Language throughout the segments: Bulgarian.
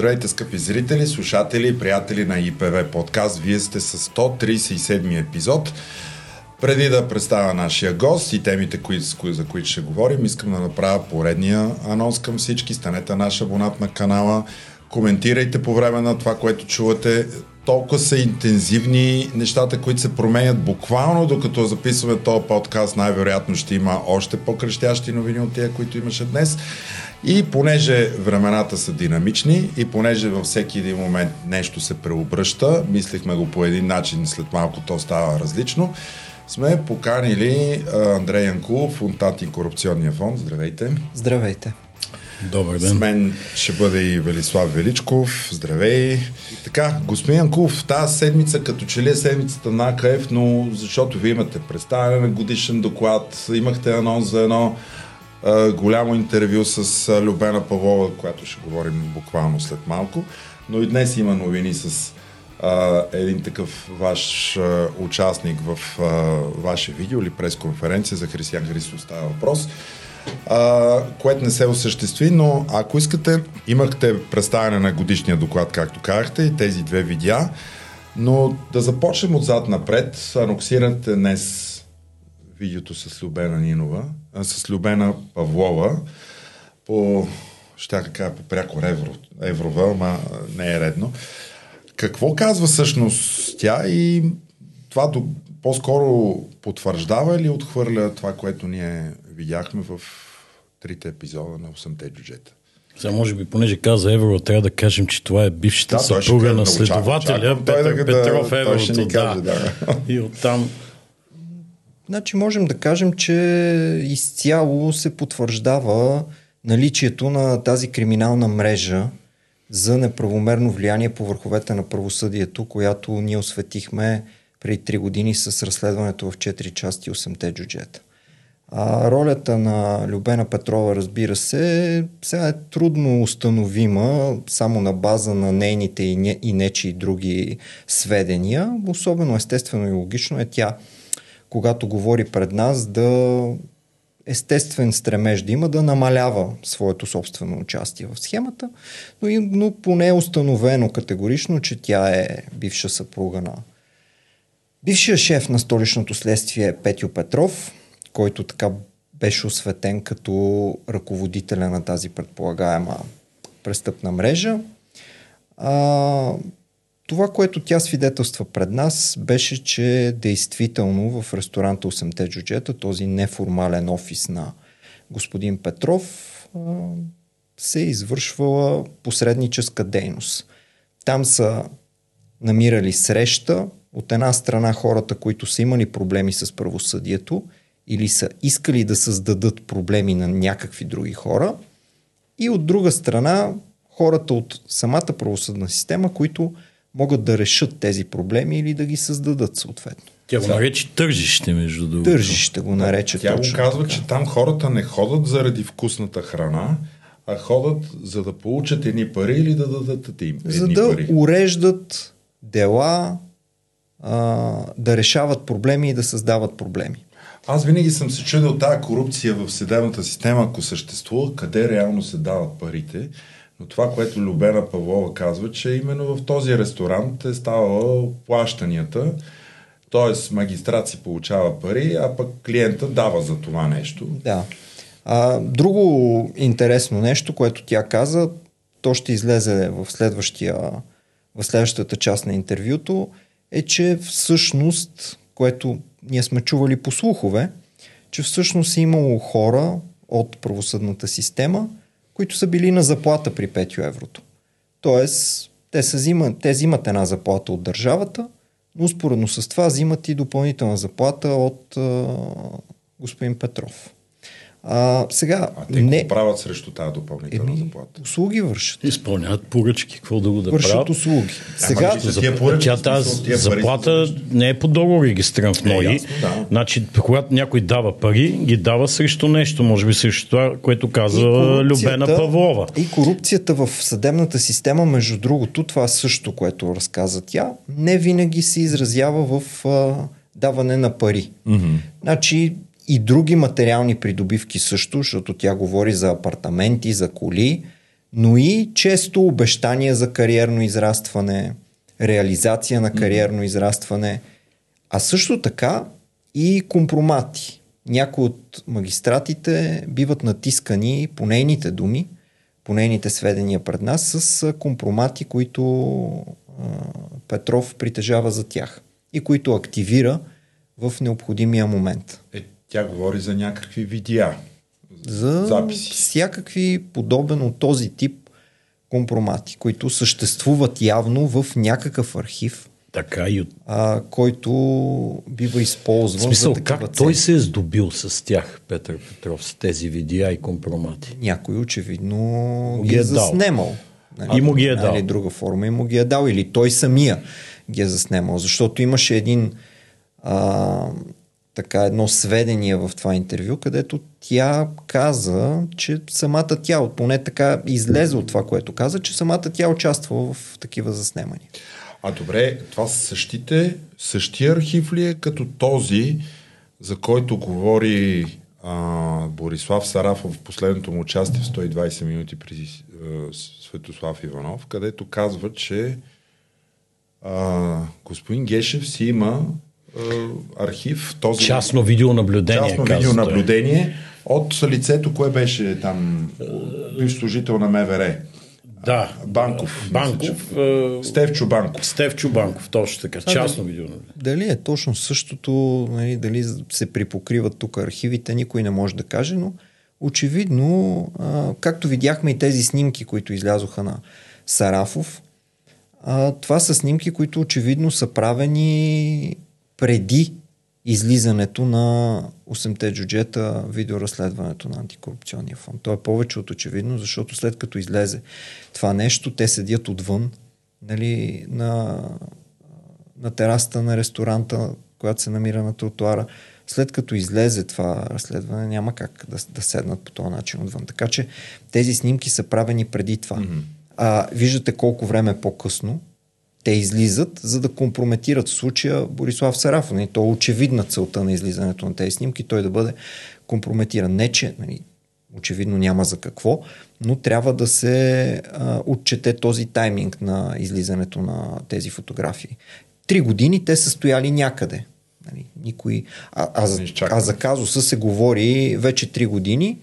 Здравейте, скъпи зрители, слушатели и приятели на ИПВ подкаст. Вие сте с 137 епизод. Преди да представя нашия гост и темите, за които ще говорим, искам да направя поредния анонс към всички. Станете наш абонат на канала, коментирайте по време на това, което чувате. Толкова са интензивни нещата, които се променят буквално, докато записваме този подкаст, най-вероятно ще има още по-крещящи новини от тия, които имаше днес. И понеже времената са динамични и понеже във всеки един момент нещо се преобръща, мислихме го по един начин, след малко то става различно, сме поканили Андрей Янкулов от Антикорупционния фонд. Здравейте! Здравейте! Добър ден. С мен ще бъде и Велислав Величков. Здравей. И така, господин Янкулов, тази седмица, като че ли е седмицата на АКФ, но защото вие имате представяне на годишен доклад, имахте анонс за едно голямо интервю с Любена Павлова, която ще говорим буквално след малко. Но и днес има новини с а, един такъв ваш а, участник в а, ваше видео или пресконференция за Християн Христос става въпрос, а, което не се осъществи, но ако искате, имахте представяне на годишния доклад, както казахте, и тези две видеа, но да започнем отзад напред. Анонсирате днес видеото с Любена Нинова, а, с Любена Павлова по, ще кажа по пряко евро, еврова, ама не е редно. Какво казва всъщност тя и това до, по-скоро потвърждава или отхвърля това, което ние видяхме в трите епизода на 8-те джуджета? Сега, може би, понеже каза Евро, трябва да кажем, че това е бившата да, съпруга на следователя Петър да, Петров да, Еврото. Да, каже, да. И оттам Значи можем да кажем, че изцяло се потвърждава наличието на тази криминална мрежа за неправомерно влияние по върховете на правосъдието, която ние осветихме преди 3 години с разследването в 4 части 8-те джуджета. А ролята на Любена Петрова, разбира се, сега е трудно установима само на база на нейните и, не, и нечи други сведения. Особено естествено и логично е тя когато говори пред нас, да естествен стремеж да има да намалява своето собствено участие в схемата, но, и, но поне е установено категорично, че тя е бивша съпруга на бившия шеф на столичното следствие Петю Петров, който така беше осветен като ръководителя на тази предполагаема престъпна мрежа. А, това, което тя свидетелства пред нас, беше, че действително в ресторанта 8-те джуджета, този неформален офис на господин Петров, се е извършвала посредническа дейност. Там са намирали среща от една страна хората, които са имали проблеми с правосъдието или са искали да създадат проблеми на някакви други хора и от друга страна хората от самата правосъдна система, които могат да решат тези проблеми или да ги създадат съответно. Тя го нарече тържище, между другото. Тържище го нарече Тя точно го казва, така. че там хората не ходят заради вкусната храна, а ходят за да получат едни пари или да дадат им едни За да пари. уреждат дела, а, да решават проблеми и да създават проблеми. Аз винаги съм се чудил тази корупция в съдебната система, ако съществува, къде реално се дават парите. Но това, което Любена Павлова казва, че именно в този ресторант е ставало плащанията, т.е. магистрат си получава пари, а пък клиента дава за това нещо. Да. А, друго интересно нещо, което тя каза, то ще излезе в, следващия, в следващата част на интервюто, е, че всъщност, което ние сме чували по слухове, че всъщност е имало хора от правосъдната система – които са били на заплата при 5 еврото. Тоест, те, са взимат, те взимат една заплата от държавата, но успоредно с това взимат и допълнителна заплата от а, господин Петров. А, сега, а те не... правят срещу тази допълнителна Еми, заплата? Услуги вършат. Изпълняват поръчки, какво да го да вършат правят? услуги. Сега, за, тия поръчки, тя тази заплата пари, не е по договор регистриран в НОИ. Е, да. Значи, когато някой дава пари, ги дава срещу нещо, може би срещу това, което каза Любена Павлова. И корупцията в съдебната система, между другото, това също, което разказа тя, не винаги се изразява в а, даване на пари. Mm-hmm. Значи, и други материални придобивки също, защото тя говори за апартаменти, за коли, но и често обещания за кариерно израстване, реализация на кариерно израстване, а също така и компромати. Някои от магистратите биват натискани по нейните думи, по нейните сведения пред нас, с компромати, които Петров притежава за тях и които активира в необходимия момент. Е, тя говори за някакви видеа. За записи. всякакви подобен от този тип компромати, които съществуват явно в някакъв архив. Така и от... а, който бива използван. В смисъл, за как цели. той се е здобил с тях, Петър Петров, с тези видеа и компромати? Някой очевидно му ги е, е заснемал. Нали, и му ги е дал. Или друга форма и му ги е дал. Или той самия ги е заснемал. Защото имаше един а, така едно сведение в това интервю, където тя каза, че самата тя, поне така излезе от това, което каза, че самата тя участва в такива заснемания. А добре, това са същите, същия архив ли е като този, за който говори а, Борислав Сарафов в последното му участие в 120 минути при Светослав Иванов, където казва, че а, господин Гешев си има архив. Този, частно видеонаблюдение. Частно видеонаблюдение от лицето, кое беше там, бивш служител на МВР. Да. Банков. Банков. Мисля, Стевчо Банков. Стевчо Банков, точно така. А, частно видео. Дали е точно същото, нали, дали се припокриват тук архивите, никой не може да каже, но очевидно, а, както видяхме и тези снимки, които излязоха на Сарафов, а, това са снимки, които очевидно са правени преди излизането на 8-те джуджета видеоразследването на антикорупционния фонд. То е повече от очевидно, защото след като излезе това нещо, те седят отвън нали, на, на терасата на ресторанта, която се намира на тротуара. След като излезе това разследване, няма как да, да седнат по този начин отвън. Така че тези снимки са правени преди това. Mm-hmm. А, виждате колко време по-късно те излизат, за да компрометират в случая Борислав Сарафов. Нали, то е очевидна целта на излизането на тези снимки, той да бъде компрометиран. Не, че нали, очевидно няма за какво, но трябва да се а, отчете този тайминг на излизането на тези фотографии. Три години те са стояли някъде. Нали, никой... а, а, за, а за казуса се говори вече три години.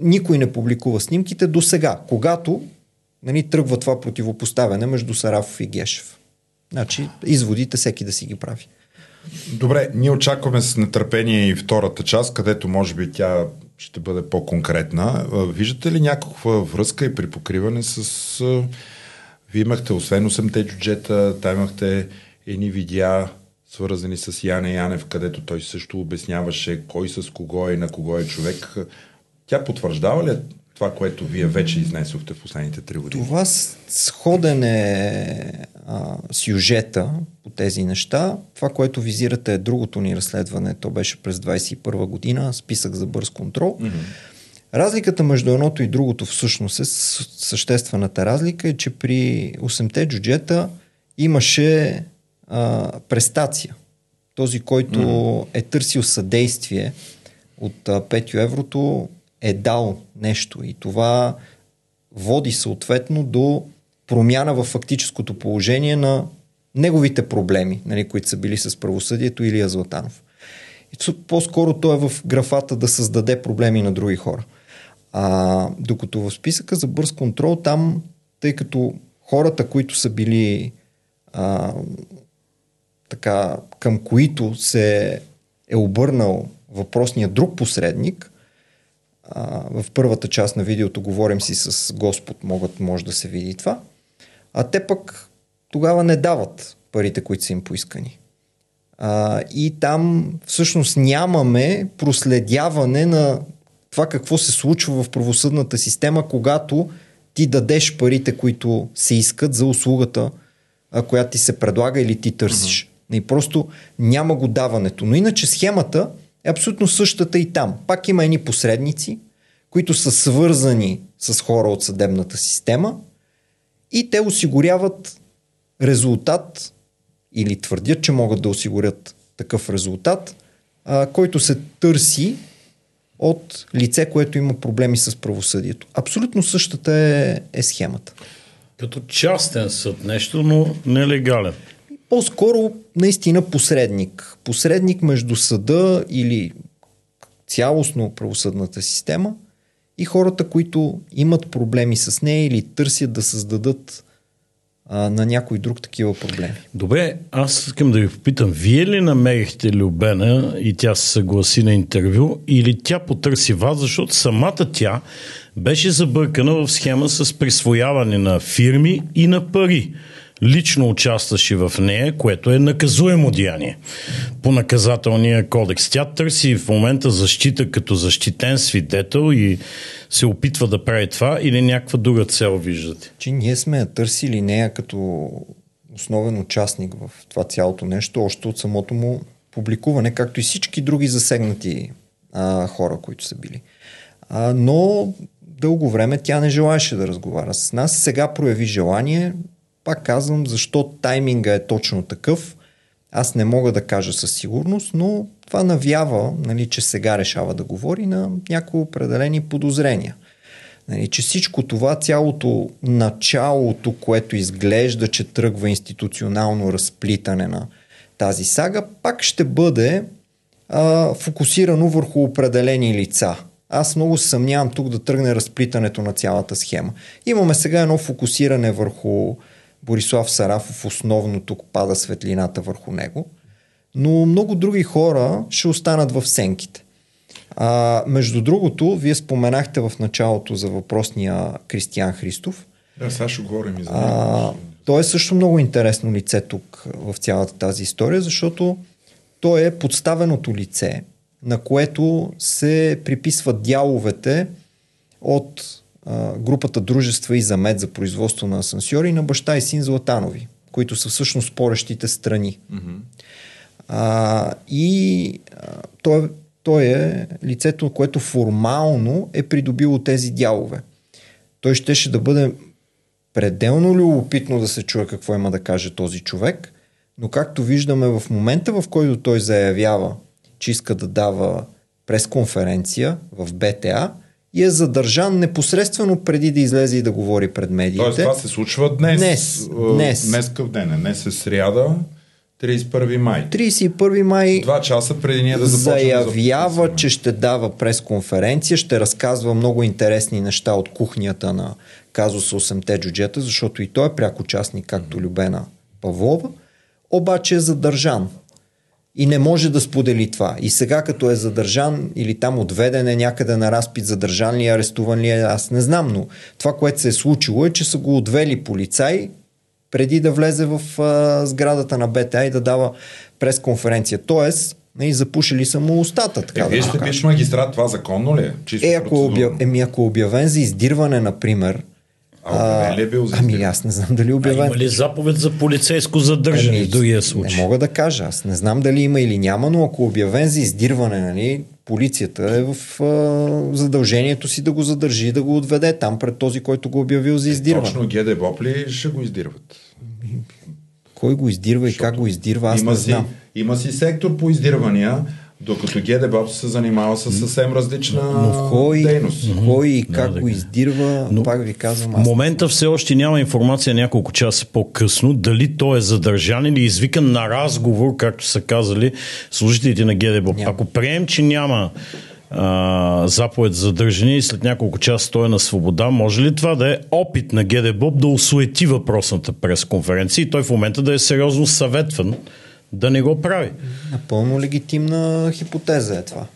Никой не публикува снимките до сега, когато нали, тръгва това противопоставяне между Сарафов и Гешев. Значи, изводите всеки да си ги прави. Добре, ние очакваме с нетърпение и втората част, където може би тя ще бъде по-конкретна. Виждате ли някаква връзка и припокриване с... Вие имахте, освен 8-те джуджета, там имахте едни видеа, свързани с Яне Янев, където той също обясняваше кой с кого и на кого е човек. Тя потвърждава ли това, което вие вече изнесохте в последните три години? Това сходен е а, сюжета по тези неща. Това, което визирате е другото ни разследване. То беше през 21 година, списък за бърз контрол. Mm-hmm. Разликата между едното и другото всъщност е съществената разлика е, че при 8-те джуджета имаше а, престация. Този, който mm-hmm. е търсил съдействие от 5 еврото, е дал нещо и това води съответно до промяна в фактическото положение на неговите проблеми, нали, които са били с правосъдието или Златанов. И по-скоро той е в графата да създаде проблеми на други хора. А, докато в списъка за бърз контрол там, тъй като хората, които са били а, така, към които се е обърнал въпросния друг посредник, в първата част на видеото говорим си с Господ, могат, може да се види това. А те пък тогава не дават парите, които са им поискани. А, и там всъщност нямаме проследяване на това какво се случва в правосъдната система, когато ти дадеш парите, които се искат за услугата, а, която ти се предлага или ти търсиш. Uh-huh. И просто няма го даването. Но иначе схемата е абсолютно същата и там. Пак има едни посредници, които са свързани с хора от съдебната система и те осигуряват резултат или твърдят, че могат да осигурят такъв резултат, а, който се търси от лице, което има проблеми с правосъдието. Абсолютно същата е, е схемата. Като частен съд нещо, но нелегален. По-скоро наистина посредник. Посредник между съда или цялостно правосъдната система и хората, които имат проблеми с нея или търсят да създадат а, на някой друг такива проблеми. Добре, аз искам да ви попитам, вие ли намерихте Любена и тя се съгласи на интервю или тя потърси вас, защото самата тя беше забъркана в схема с присвояване на фирми и на пари лично участваше в нея, което е наказуемо деяние по наказателния кодекс. Тя търси в момента защита като защитен свидетел и се опитва да прави това или някаква друга цел виждате? Че ние сме търсили нея като основен участник в това цялото нещо, още от самото му публикуване, както и всички други засегнати а, хора, които са били. А, но дълго време тя не желаеше да разговаря с нас. Сега прояви желание, пак казвам, защо тайминга е точно такъв, аз не мога да кажа със сигурност, но това навява, нали, че сега решава да говори на някои определени подозрения. Нали, че всичко това, цялото началото, което изглежда, че тръгва институционално разплитане на тази сага, пак ще бъде а, фокусирано върху определени лица. Аз много съмнявам тук да тръгне разплитането на цялата схема. Имаме сега едно фокусиране върху Борислав Сарафов основно тук пада светлината върху него, но много други хора ще останат в сенките. А, между другото, вие споменахте в началото за въпросния Кристиян Христов. Да, сега ще говорим и за него. Той е също много интересно лице тук в цялата тази история, защото той е подставеното лице, на което се приписват дяловете от групата Дружества и замет за производство на асансьори на баща и син Златанови, които са всъщност спорещите страни. Mm-hmm. А, и а, той, той е лицето, което формално е придобило тези дялове. Той щеше да бъде пределно любопитно да се чуе какво има да каже този човек, но както виждаме в момента, в който той заявява, че иска да дава пресконференция в БТА, и е задържан непосредствено преди да излезе и да говори пред медиите. Тоест това се случва днес. Днес. Днес. Днес къв ден е? Днес е сряда. 31 май. 31 май. Два часа преди ние да започнем. Заявява, да че ще дава пресконференция, ще разказва много интересни неща от кухнята на казуса 8-те джуджета, защото и той е пряк участник, както Любена Павлова, обаче е задържан и не може да сподели това. И сега като е задържан или там отведен е някъде на разпит, задържан ли е, арестуван ли е, аз не знам, но това, което се е случило е, че са го отвели полицаи преди да влезе в а, сградата на БТА и да дава пресконференция. Тоест, нали, запушили са му устата. Така е, да вие сте биш магистрат, това законно ли е? Чисто е, ако, обяв... еми, ако обявен за издирване, например, а, ли е бил ами аз не знам дали е обявен. А има ли заповед за полицейско задържане ами, в другия случай? Не мога да кажа. Аз не знам дали има или няма, но ако е обявен за издирване, нали, полицията е в а, задължението си да го задържи и да го отведе там пред този, който го обявил за издирване. Точно ГДБОП ли ще го издирват? Кой го издирва Защото и как го издирва, аз има не знам. Си, има си сектор по издирвания, докато ГДБОП се занимава с съвсем различна но кой, дейност. Кой и как да, го издирва, но пак ви казвам. Аз в момента все още няма информация няколко часа по-късно дали той е задържан или извикан на разговор, както са казали служителите на ГДБОП. Ако прием, че няма а, заповед за задържане и след няколко часа той е на свобода, може ли това да е опит на ГДБОП да осуети въпросната пресконференция и той в момента да е сериозно съветван да не го прави. Напълно легитимна хипотеза е това.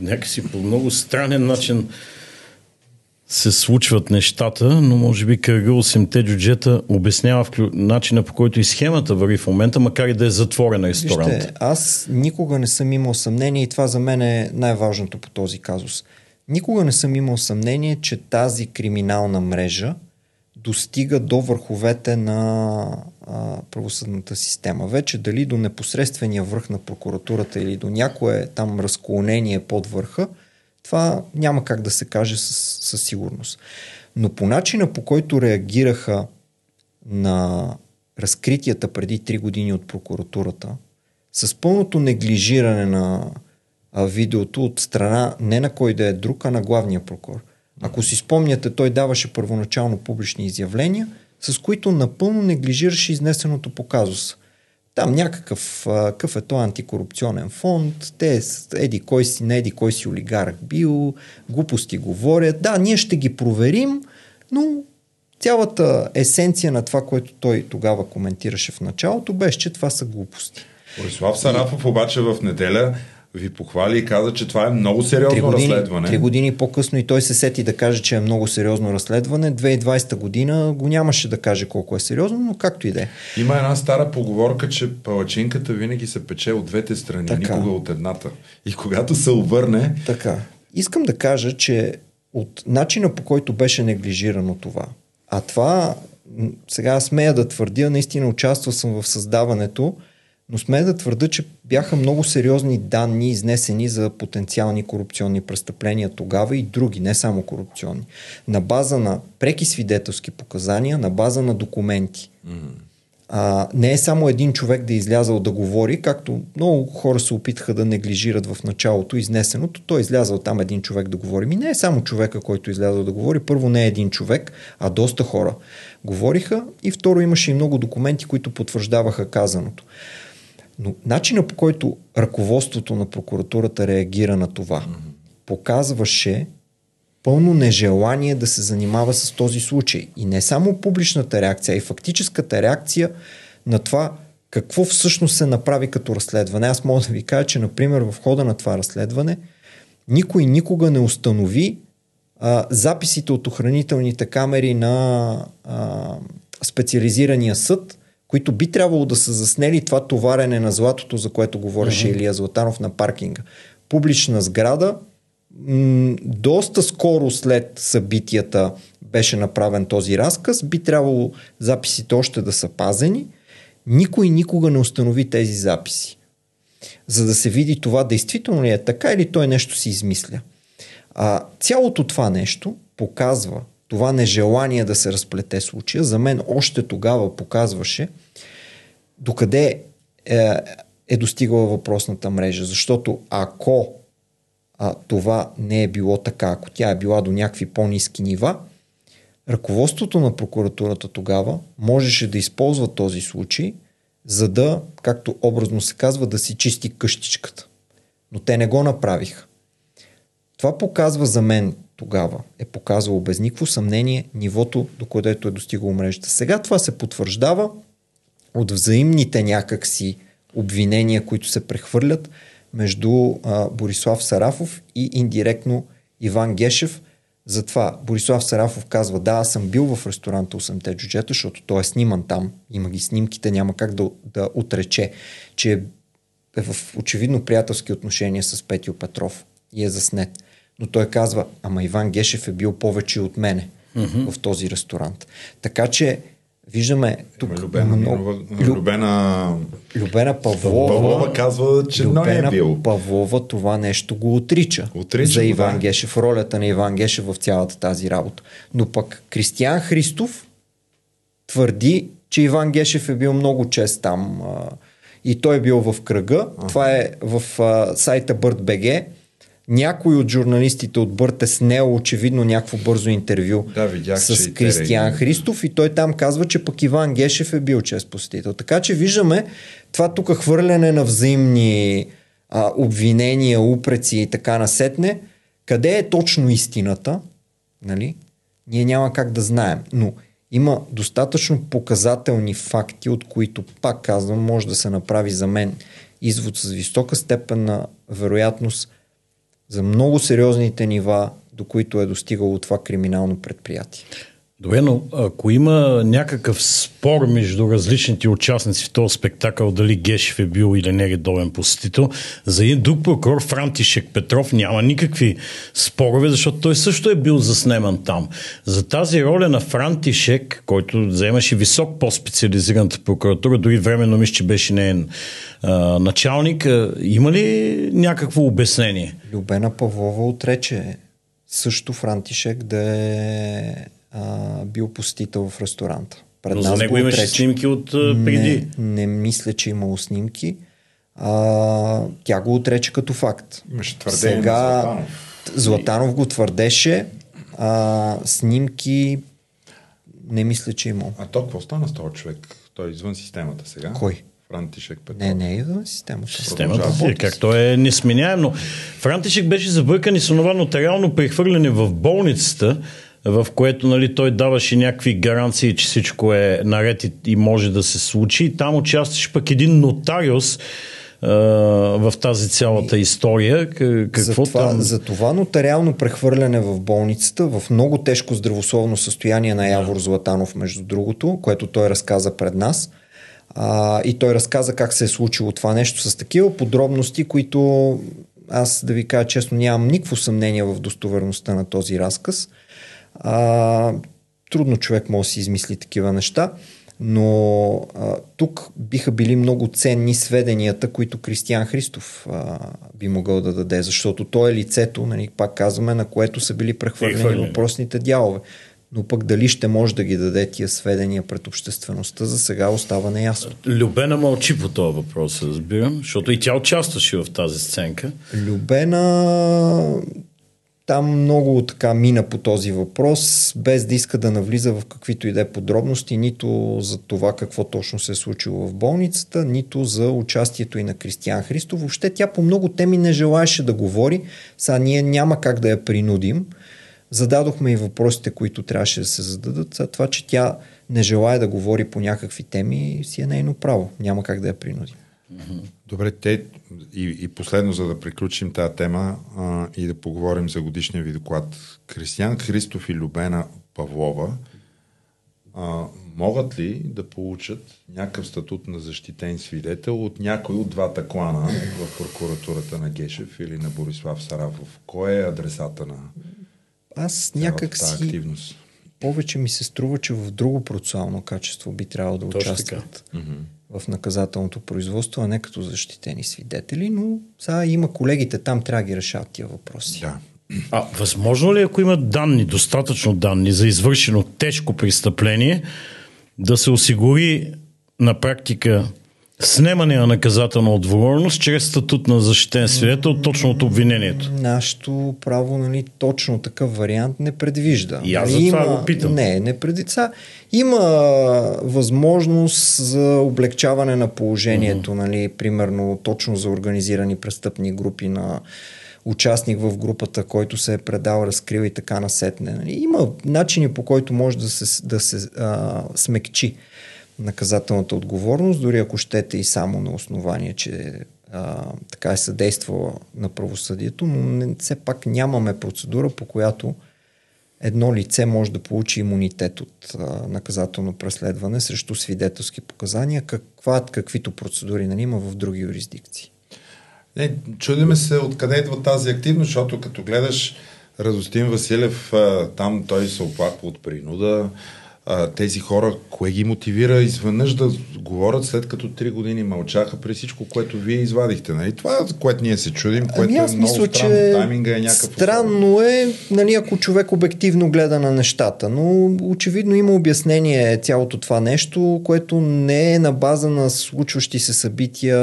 Някакси по много странен начин се случват нещата, но може би кръга 8-те джуджета обяснява в начина по който и схемата върви в момента, макар и да е затворен ресторант. Вижте, аз никога не съм имал съмнение и това за мен е най-важното по този казус. Никога не съм имал съмнение, че тази криминална мрежа достига до върховете на а, правосъдната система. Вече дали до непосредствения върх на прокуратурата или до някое там разклонение под върха, това няма как да се каже със, със сигурност. Но по начина по който реагираха на разкритията преди 3 години от прокуратурата, с пълното неглижиране на а, видеото от страна не на кой да е друг, а на главния прокурор. Ако си спомняте, той даваше първоначално публични изявления, с които напълно неглижираше изнесеното по казуса. Там някакъв какъв е то антикорупционен фонд, те еди кой си, не еди кой си олигарх бил, глупости говорят. Да, ние ще ги проверим, но цялата есенция на това, което той тогава коментираше в началото, беше, че това са глупости. Борислав Сарафов обаче в неделя ви похвали и каза, че това е много сериозно три години, разследване. Три години по-късно и той се сети да каже, че е много сериозно разследване. 2020 година го нямаше да каже колко е сериозно, но както и да е. Има една стара поговорка, че палачинката винаги се пече от двете страни, така. никога от едната. И когато се обърне... Така. Искам да кажа, че от начина по който беше неглижирано това, а това, сега смея да твърдя, наистина участвал съм в създаването, но сме да твърда, че бяха много сериозни данни изнесени за потенциални корупционни престъпления тогава и други, не само корупционни. На база на преки свидетелски показания, на база на документи. Mm. А, не е само един човек да е излязал да говори, както много хора се опитаха да неглижират в началото изнесеното. Той е излязал там един човек да говори. Ми не е само човека, който е излязал да говори. Първо не е един човек, а доста хора говориха и второ имаше и много документи, които потвърждаваха казаното. Но начина по който ръководството на прокуратурата реагира на това, показваше пълно нежелание да се занимава с този случай. И не само публичната реакция, а и фактическата реакция на това какво всъщност се направи като разследване. Аз мога да ви кажа, че, например, в хода на това разследване никой никога не установи а, записите от охранителните камери на а, специализирания съд, които би трябвало да са заснели това товарене на златото, за което говореше uh-huh. Илия Златанов на паркинга. Публична сграда, м- доста скоро след събитията беше направен този разказ, би трябвало записите още да са пазени. Никой никога не установи тези записи. За да се види това действително ли е така или той нещо си измисля. А, цялото това нещо показва, това нежелание да се разплете случая, за мен още тогава показваше докъде е, е достигала въпросната мрежа. Защото ако а, това не е било така, ако тя е била до някакви по-низки нива, ръководството на прокуратурата тогава можеше да използва този случай, за да, както образно се казва, да си чисти къщичката. Но те не го направиха. Това показва за мен тогава е показвало без никакво съмнение нивото, до където е достигало мрежата. Сега това се потвърждава от взаимните някакси обвинения, които се прехвърлят между а, Борислав Сарафов и индиректно Иван Гешев. Затова Борислав Сарафов казва, да, аз съм бил в ресторанта 8-те джуджета, защото той е сниман там, има ги снимките, няма как да, да отрече, че е в очевидно приятелски отношения с Петио Петров и е заснет. Но той казва, ама Иван Гешев е бил повече от мене mm-hmm. в този ресторант. Така че виждаме тук Любена, много... Люб... Любена... Любена Павлова, Павлова казва, че Любена не е бил. Павлова това нещо го отрича, отрича за Иван да. Гешев, ролята на Иван Гешев в цялата тази работа. Но пък Кристиян Христов твърди, че Иван Гешев е бил много чест там а, и той е бил в кръга. А. Това е в а, сайта BirdBG някой от журналистите от Бърт е снел очевидно някакво бързо интервю да, видях, с Кристиян Христов и той там казва, че пък Иван Гешев е бил чест посетител. Така че виждаме това тук хвърляне на взаимни а, обвинения, упреци и така насетне. Къде е точно истината? Нали? Ние няма как да знаем. Но има достатъчно показателни факти, от които, пак казвам, може да се направи за мен извод с висока степен на вероятност – за много сериозните нива, до които е достигало това криминално предприятие. Добре, но ако има някакъв спор между различните участници в този спектакъл, дали Гешев е бил или не редовен посетител, за един друг прокурор Франтишек Петров няма никакви спорове, защото той също е бил заснеман там. За тази роля на Франтишек, който заемаше висок по-специализираната прокуратура, дори временно мисля, че беше неен началник, има ли някакво обяснение? Любена Павлова отрече също Франтишек да е а, бил посетител в ресторанта. Пред Но за него имаше снимки от а, преди. Не, не мисля, че имало снимки. а, тя го отрече като факт. Имаше твърдение Сега, Златанов. Златанов го твърдеше, а, снимки не мисля, че има. А то какво стана с този човек? Той е извън системата сега. Кой? Франтишек Петров. Не, не е извън системата. Системата си е, как той е несменяем, но Франтишек беше забъркан и с това нотариално прехвърляне в болницата, в което нали, той даваше някакви гаранции, че всичко е наред и, и може да се случи. Там участваше пък един нотариус, в тази цялата история. Какво за, това, там? за това нотариално прехвърляне в болницата в много тежко здравословно състояние на Явор Златанов, между другото, което той разказа пред нас. А, и той разказа как се е случило това нещо с такива подробности, които аз да ви кажа честно нямам никакво съмнение в достоверността на този разказ. А, трудно човек може да си измисли такива неща, но а, тук биха били много ценни сведенията, които Кристиян Христов а, би могъл да даде, защото той е лицето, нали, пак казваме, на което са били прехвърлени въпросните дялове. Но пък дали ще може да ги даде тия сведения пред обществеността, за сега остава неясно. Любена мълчи по този въпрос, разбирам, защото и тя участваше в тази сценка. Любена там много така мина по този въпрос, без да иска да навлиза в каквито и да е подробности, нито за това какво точно се е случило в болницата, нито за участието и на Кристиян Христо. Въобще тя по много теми не желаеше да говори. Сега ние няма как да я принудим. Зададохме и въпросите, които трябваше да се зададат. За това, че тя не желая да говори по някакви теми, си е нейно право. Няма как да я принудим. Добре, те и, и последно, за да приключим тази тема а, и да поговорим за годишния ви доклад. Кристиян Христов и Любена Павлова а, могат ли да получат някакъв статут на защитен свидетел от някой от двата клана в прокуратурата на Гешев или на Борислав Сарафов? Кой е адресата на Аз някак си активност? повече ми се струва, че в друго процесуално качество би трябвало да Точно участват. Така в наказателното производство, а не като защитени свидетели, но сега има колегите там, трябва да ги решават тия въпроси. Да. А възможно ли, ако има данни, достатъчно данни за извършено тежко престъпление, да се осигури на практика снемане на наказателна отговорност чрез статут на защитен свидетел точно от обвинението. Нашето право, нали, точно такъв вариант не предвижда. И аз за това има, го питам. Не, не предвижда. Има възможност за облегчаване на положението, mm-hmm. нали, примерно точно за организирани престъпни групи на участник в групата, който се е предал, разкрил и така насетне. Нали. Има начини по който може да се, да се а, смекчи наказателната отговорност, дори ако щете и само на основание, че а, така е съдействала на правосъдието, но не, все пак нямаме процедура, по която едно лице може да получи имунитет от а, наказателно преследване срещу свидетелски показания, каква, каквито процедури нали, има в други юрисдикции. Не, чудиме се откъде идва тази активност, защото като гледаш Радостин Василев, там той се оплаква от принуда, а, тези хора, кое ги мотивира изведнъж да говорят след като три години мълчаха при всичко, което вие извадихте. Нали? Това, което ние се чудим, което ами аз е много мисля, странно, че тайминга е някакъв. Странно е, нали, ако човек обективно гледа на нещата, но очевидно има обяснение цялото това нещо, което не е на база на случващи се събития,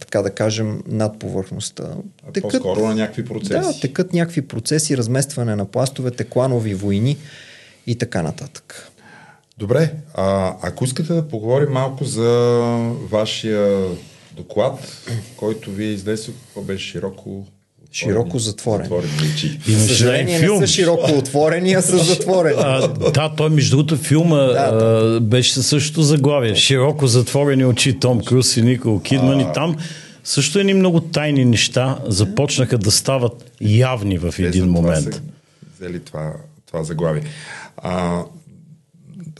така да кажем, над повърхността. Текът, по-скоро на някакви процеси. Да, текат някакви процеси, разместване на пластовете, кланови войни и така нататък. Добре, а, ако искате да поговорим малко за вашия доклад, който вие какво беше широко Широко затворен. затворен За съжаление филм. не са широко отворени, а са затворени. А, да, той между другото филма да, да. беше същото заглавие. Широко затворени очи Том Круз и Никол Кидман а... и там също едни много тайни неща започнаха да стават явни в един момент. Взели това, това заглавие. А,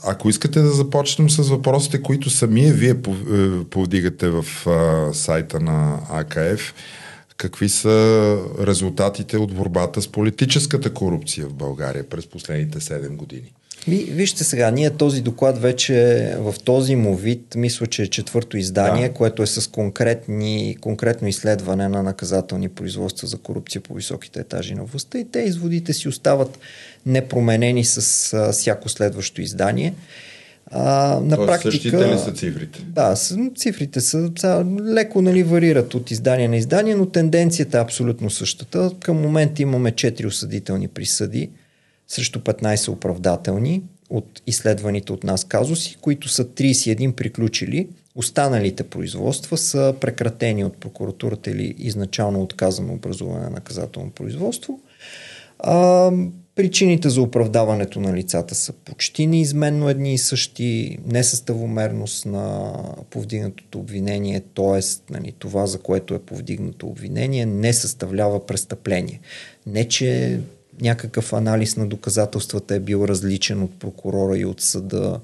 ако искате да започнем с въпросите, които самие вие е, повдигате в а, сайта на АКФ, какви са резултатите от борбата с политическата корупция в България през последните 7 години? Вижте сега, ние този доклад вече в този му вид, мисля, че е четвърто издание, да. което е с конкретни, конкретно изследване на наказателни производства за корупция по високите етажи на властта и те изводите си остават непроменени с а, всяко следващо издание. А, на Тоест, практика. Същите ли са цифрите? Да, цифрите са, са леко нали, варират от издание на издание, но тенденцията е абсолютно същата. Към момента имаме 4 осъдителни присъди срещу 15 оправдателни от изследваните от нас казуси, които са 31 приключили. Останалите производства са прекратени от прокуратурата или изначално отказано образуване на наказателно производство. А, причините за оправдаването на лицата са почти неизменно едни и същи. Несъставомерност на повдигнатото обвинение, т.е. Нали, това, за което е повдигнато обвинение, не съставлява престъпление. Не, че някакъв анализ на доказателствата е бил различен от прокурора и от съда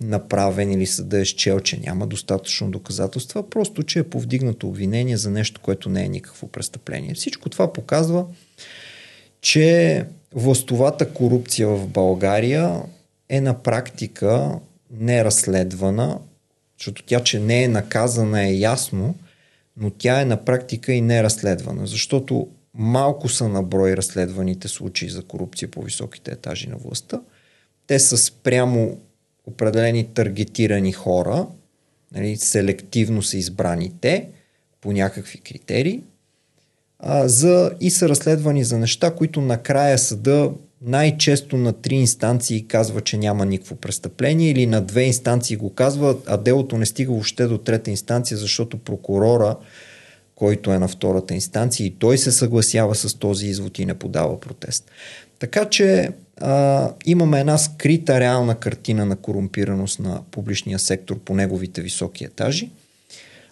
направен или съда е счел, че няма достатъчно доказателства, просто че е повдигнато обвинение за нещо, което не е никакво престъпление. Всичко това показва, че властовата корупция в България е на практика неразследвана, защото тя, че не е наказана е ясно, но тя е на практика и неразследвана, защото малко са на брой разследваните случаи за корупция по високите етажи на властта. Те са спрямо определени таргетирани хора, нали, селективно са избрани те по някакви критерии а, за, и са разследвани за неща, които накрая съда най-често на три инстанции казва, че няма никакво престъпление или на две инстанции го казва, а делото не стига въобще до трета инстанция, защото прокурора, който е на втората инстанция и той се съгласява с този извод и не подава протест. Така че а, имаме една скрита реална картина на корумпираност на публичния сектор по неговите високи етажи.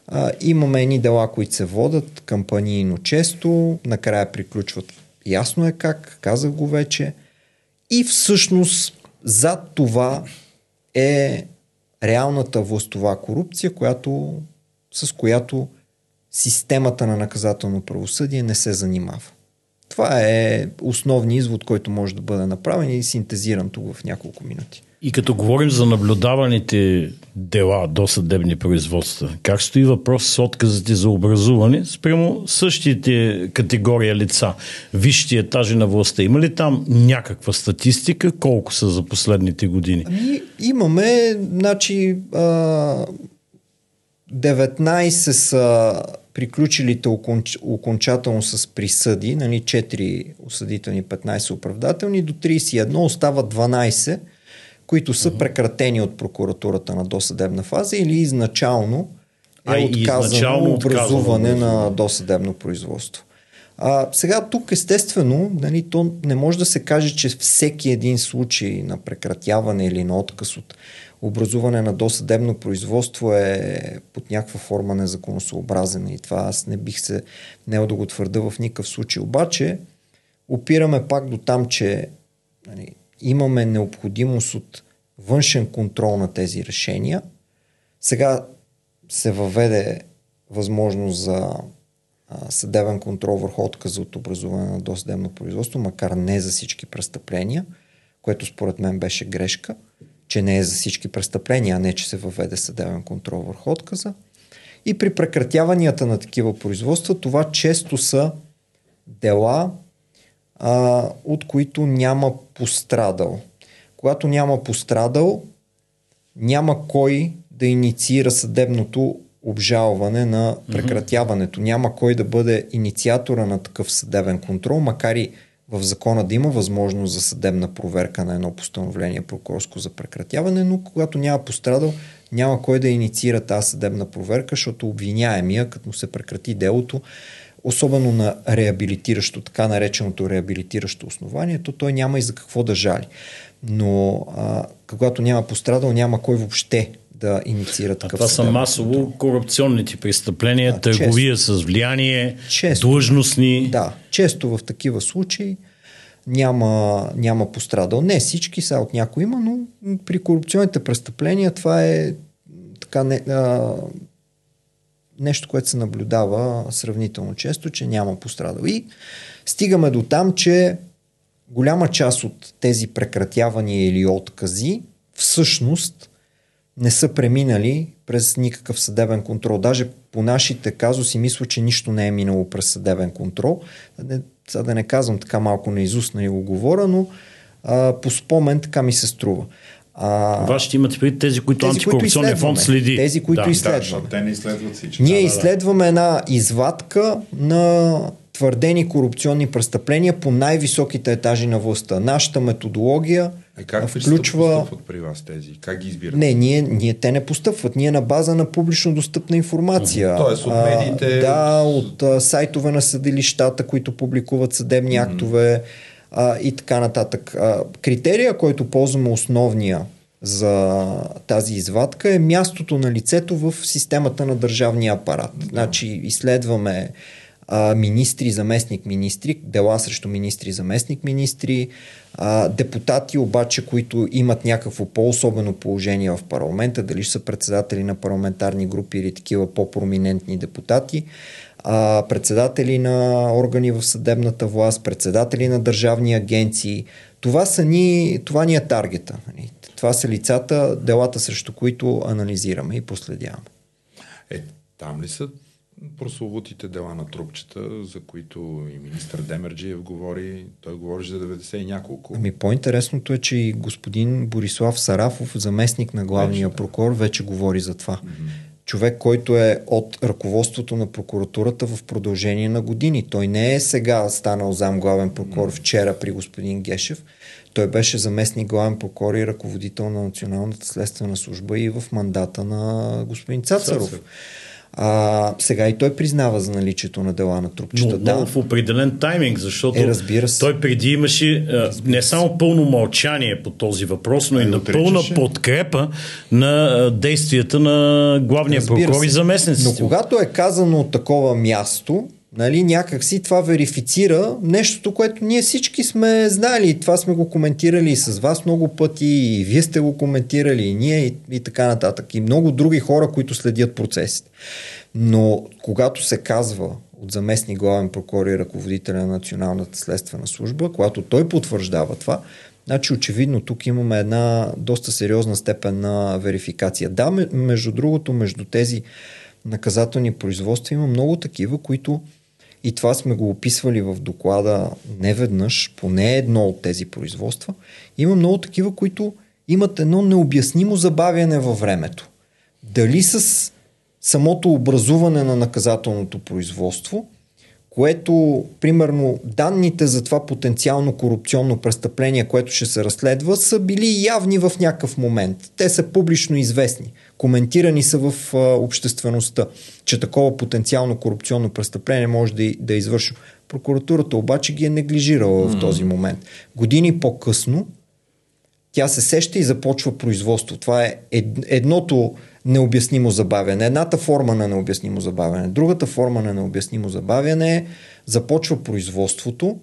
А, имаме едни дела, които се водат кампанийно често, накрая приключват ясно е как, казах го вече. И всъщност зад това е реалната властова корупция, която, с която системата на наказателно правосъдие не се занимава. Това е основният извод, който може да бъде направен и синтезиран тук в няколко минути. И като говорим за наблюдаваните дела до съдебни производства, как стои въпрос с отказите за образуване спрямо същите категория лица, висшите етажи на властта? Има ли там някаква статистика? Колко са за последните години? Ами, имаме, значи, а, 19 са приключилите оконч, окончателно с присъди, нали, 4 осъдителни, 15 оправдателни, до 31 остават 12, които са прекратени от прокуратурата на досъдебна фаза или изначално е а, отказано изначално образуване отказано. на досъдебно производство. А, сега тук естествено нали, то не може да се каже, че всеки един случай на прекратяване или на отказ от образуване на досъдебно производство е под някаква форма незаконосообразен и това аз не бих се не да го твърда в никакъв случай. Обаче опираме пак до там, че нали, имаме необходимост от външен контрол на тези решения. Сега се въведе възможност за съдебен контрол върху отказа от образуване на досъдебно производство, макар не за всички престъпления, което според мен беше грешка че не е за всички престъпления, а не че се въведе съдебен контрол върху отказа. И при прекратяванията на такива производства, това често са дела, а, от които няма пострадал. Когато няма пострадал, няма кой да инициира съдебното обжалване на прекратяването. Mm-hmm. Няма кой да бъде инициатора на такъв съдебен контрол, макар и в закона да има възможност за съдебна проверка на едно постановление прокурорско за прекратяване, но когато няма пострадал, няма кой да инициира тази съдебна проверка, защото обвиняемия, като му се прекрати делото, особено на реабилитиращо, така нареченото реабилитиращо основание, то той няма и за какво да жали. Но а, когато няма пострадал, няма кой въобще да инициира такъв а това са масово контрол. корупционните престъпления, да, търговия често, с влияние, често, длъжностни. Да, често в такива случаи няма, няма пострадал. Не всички, са от някои има, но при корупционните престъпления това е така не, а, нещо, което се наблюдава сравнително често, че няма пострадал. И стигаме до там, че голяма част от тези прекратявания или откази всъщност не са преминали през никакъв съдебен контрол. Даже по нашите казуси мисля, че нищо не е минало през съдебен контрол. Сега да не казвам така малко на изуст, не го говоря, но а, по спомен така ми се струва. А, Вашите имате преди тези, които тези, антикорупционния фонд следи. Тези, които да, изследваме. Да, те не изследват всички. Ние да, изследваме една извадка на твърдени корупционни престъпления по най-високите етажи на властта. Нашата методология е, как включва... постъпват при вас тези? Как ги избират? Не, ние, ние те не постъпват. Ние на база на публично достъпна информация. Тоест от медиите? А, да, от а, сайтове на съдилищата, които публикуват съдебни mm-hmm. актове а, и така нататък. А, критерия, който ползваме основния за тази извадка е мястото на лицето в системата на държавния апарат. Да. Значи изследваме а, министри, заместник министри, дела срещу министри, заместник министри, а, депутати обаче, които имат някакво по-особено положение в парламента, дали ще са председатели на парламентарни групи или такива по-проминентни депутати, а, председатели на органи в съдебната власт, председатели на държавни агенции. Това, са ни, това ни е таргета. Нали? Това са лицата, делата срещу които анализираме и последяваме. Е, там ли са прословутите дела на трупчета, за които и министър Демерджиев говори, той говори за 90 и няколко. Ами по-интересното е, че и господин Борислав Сарафов, заместник на главния вече, прокурор, вече говори за това. Mm-hmm. Човек, който е от ръководството на прокуратурата в продължение на години. Той не е сега станал зам главен прокурор вчера при господин Гешев. Той беше заместник главен прокурор и ръководител на Националната следствена служба и в мандата на господин Цацаров. Цацаров. А, сега и той признава за наличието на дела на трупчета. Но, да. но в определен тайминг, защото е, разбира се. той преди имаше не само пълно мълчание по този въпрос, но и на пълна подкрепа на действията на главния разбира прокурор и заместниците. Но когато е казано от такова място, Нали, някак си това верифицира нещото, което ние всички сме знали и това сме го коментирали и с вас много пъти и вие сте го коментирали и ние и, и така нататък и много други хора, които следят процесите. Но когато се казва от заместник главен прокурор и ръководителя на Националната следствена служба, когато той потвърждава това, значи очевидно тук имаме една доста сериозна степен на верификация. Да, между другото, между тези наказателни производства има много такива, които и това сме го описвали в доклада не веднъж, поне едно от тези производства. Има много такива, които имат едно необяснимо забавяне във времето. Дали с самото образуване на наказателното производство, което, примерно, данните за това потенциално корупционно престъпление, което ще се разследва, са били явни в някакъв момент. Те са публично известни коментирани са в а, обществеността, че такова потенциално корупционно престъпление може да, да е извърши. Прокуратурата обаче ги е неглижирала mm. в този момент. Години по-късно тя се сеща и започва производство. Това е ед, едното необяснимо забавяне. Едната форма на необяснимо забавяне. Другата форма на необяснимо забавяне е започва производството,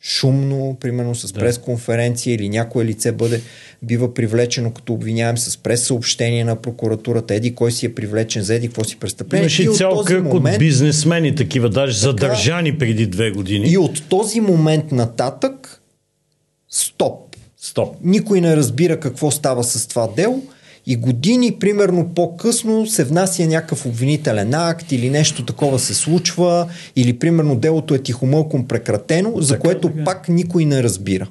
шумно, примерно с да. пресконференция или някое лице бъде, бива привлечено като обвиняем с прес-съобщение на прокуратурата, еди кой си е привлечен за еди какво си престъпление. Имаше и цял кръг момент, от бизнесмени, такива даже така, задържани преди две години. И от този момент нататък стоп. Стоп. Никой не разбира какво става с това дело и години, примерно по-късно, се внася някакъв обвинителен акт или нещо такова се случва, или примерно делото е тихомълком прекратено, за така, което така. пак никой не разбира.